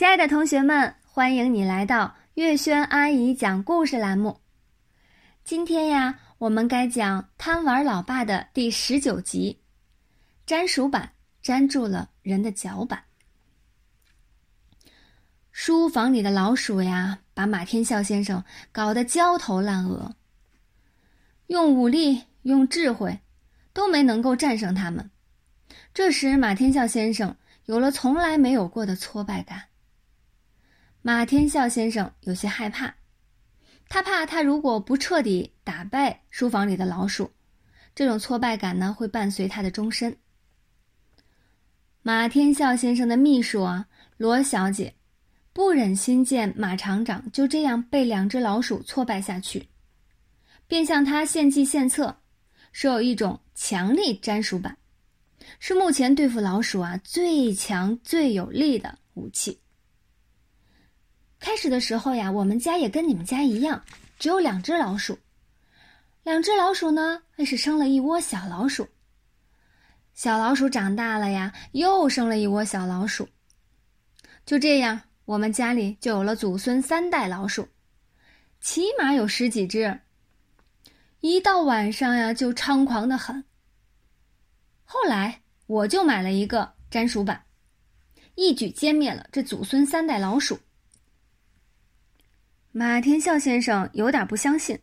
亲爱的同学们，欢迎你来到月轩阿姨讲故事栏目。今天呀，我们该讲《贪玩老爸》的第十九集。粘鼠板粘住了人的脚板。书房里的老鼠呀，把马天笑先生搞得焦头烂额。用武力，用智慧，都没能够战胜他们。这时，马天笑先生有了从来没有过的挫败感。马天笑先生有些害怕，他怕他如果不彻底打败书房里的老鼠，这种挫败感呢会伴随他的终身。马天笑先生的秘书啊，罗小姐，不忍心见马厂长就这样被两只老鼠挫败下去，便向他献计献策，说有一种强力粘鼠板，是目前对付老鼠啊最强最有力的武器。开始的时候呀，我们家也跟你们家一样，只有两只老鼠。两只老鼠呢，那是生了一窝小老鼠。小老鼠长大了呀，又生了一窝小老鼠。就这样，我们家里就有了祖孙三代老鼠，起码有十几只。一到晚上呀，就猖狂的很。后来，我就买了一个粘鼠板，一举歼灭了这祖孙三代老鼠。马天笑先生有点不相信，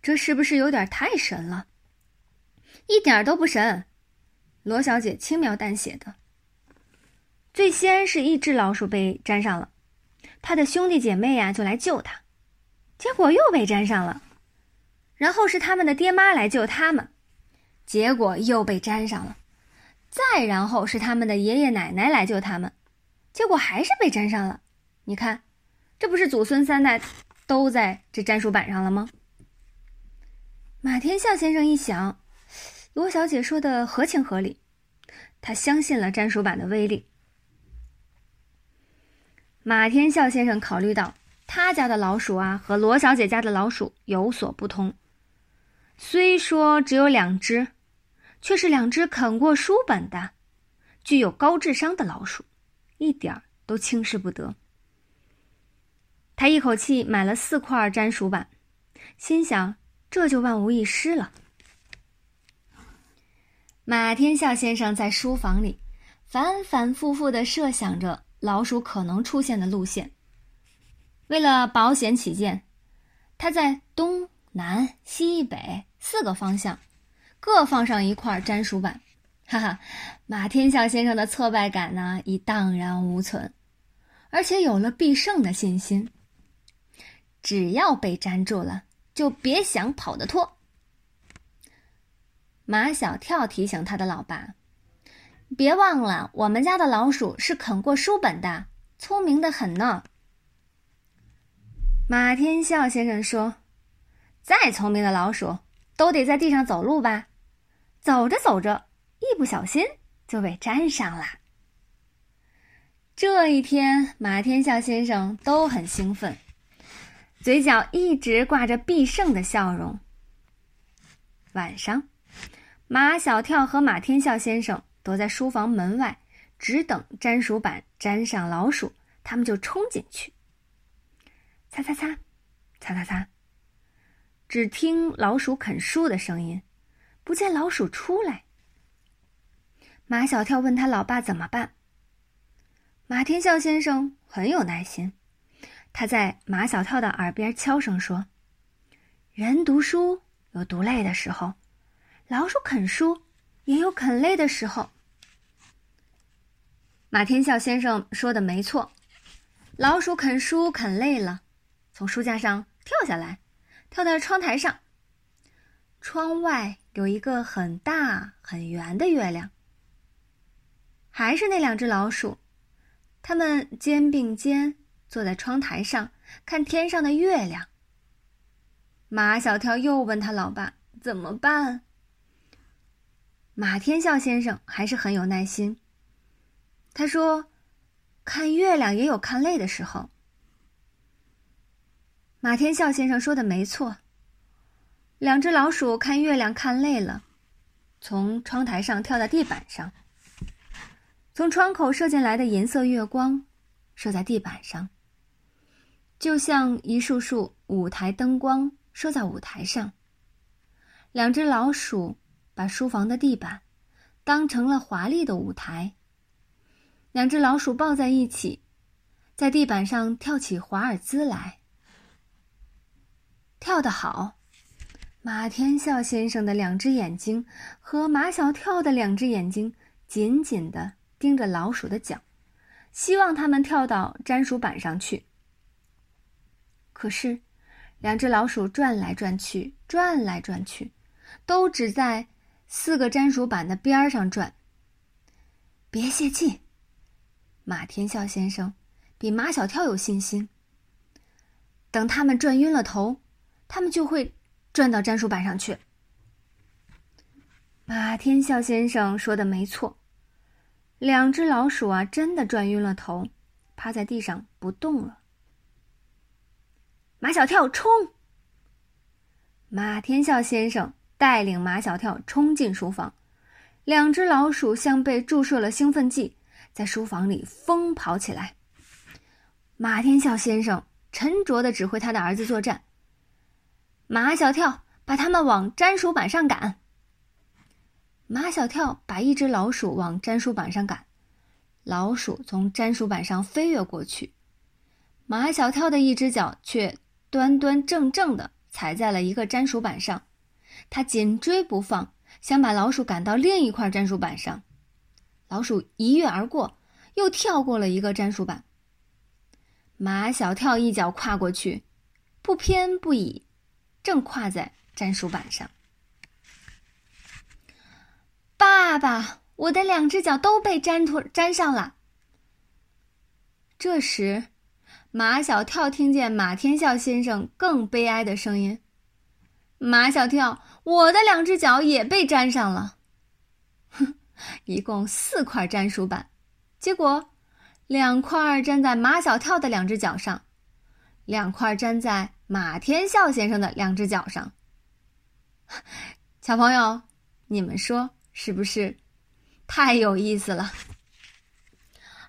这是不是有点太神了？一点都不神。罗小姐轻描淡写的。最先是一只老鼠被粘上了，他的兄弟姐妹呀就来救他，结果又被粘上了。然后是他们的爹妈来救他们，结果又被粘上了。再然后是他们的爷爷奶奶来救他们，结果还是被粘上了。你看。这不是祖孙三代都在这粘鼠板上了吗？马天笑先生一想，罗小姐说的合情合理，他相信了粘鼠板的威力。马天笑先生考虑到他家的老鼠啊和罗小姐家的老鼠有所不同，虽说只有两只，却是两只啃过书本的、具有高智商的老鼠，一点儿都轻视不得。他一口气买了四块粘鼠板，心想这就万无一失了。马天笑先生在书房里反反复复的设想着老鼠可能出现的路线。为了保险起见，他在东南西北四个方向各放上一块粘鼠板。哈哈，马天笑先生的挫败感呢已荡然无存，而且有了必胜的信心。只要被粘住了，就别想跑得脱。马小跳提醒他的老爸：“别忘了，我们家的老鼠是啃过书本的，聪明的很呢。”马天笑先生说：“再聪明的老鼠，都得在地上走路吧？走着走着，一不小心就被粘上了。”这一天，马天笑先生都很兴奋。嘴角一直挂着必胜的笑容。晚上，马小跳和马天笑先生躲在书房门外，只等粘鼠板粘上老鼠，他们就冲进去。擦擦擦，擦擦擦。只听老鼠啃书的声音，不见老鼠出来。马小跳问他老爸怎么办。马天笑先生很有耐心。他在马小跳的耳边悄声说：“人读书有读累的时候，老鼠啃书也有啃累的时候。”马天笑先生说的没错，老鼠啃书啃累了，从书架上跳下来，跳到窗台上。窗外有一个很大很圆的月亮。还是那两只老鼠，它们肩并肩。坐在窗台上看天上的月亮。马小跳又问他老爸怎么办。马天笑先生还是很有耐心。他说：“看月亮也有看累的时候。”马天笑先生说的没错。两只老鼠看月亮看累了，从窗台上跳到地板上。从窗口射进来的银色月光。射在地板上，就像一束束舞台灯光射在舞台上。两只老鼠把书房的地板当成了华丽的舞台。两只老鼠抱在一起，在地板上跳起华尔兹来。跳得好！马天笑先生的两只眼睛和马小跳的两只眼睛紧紧地盯着老鼠的脚，希望它们跳到粘鼠板上去。可是，两只老鼠转来转去，转来转去。都只在四个粘鼠板的边儿上转。别泄气，马天笑先生比马小跳有信心。等他们转晕了头，他们就会转到粘鼠板上去。马天笑先生说的没错，两只老鼠啊，真的转晕了头，趴在地上不动了。马小跳冲！马天笑先生。带领马小跳冲进书房，两只老鼠像被注射了兴奋剂，在书房里疯跑起来。马天笑先生沉着的指挥他的儿子作战。马小跳把他们往粘鼠板上赶。马小跳把一只老鼠往粘鼠板上赶，老鼠从粘鼠板上飞跃过去，马小跳的一只脚却端端正正地踩在了一个粘鼠板上。他紧追不放，想把老鼠赶到另一块粘鼠板上。老鼠一跃而过，又跳过了一个粘鼠板。马小跳一脚跨过去，不偏不倚，正跨在粘鼠板上。爸爸，我的两只脚都被粘土粘上了。这时，马小跳听见马天笑先生更悲哀的声音。马小跳，我的两只脚也被粘上了。哼，一共四块粘鼠板，结果两块粘在马小跳的两只脚上，两块粘在马天笑先生的两只脚上。小朋友，你们说是不是太有意思了？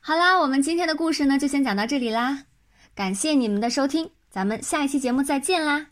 好啦，我们今天的故事呢，就先讲到这里啦。感谢你们的收听，咱们下一期节目再见啦！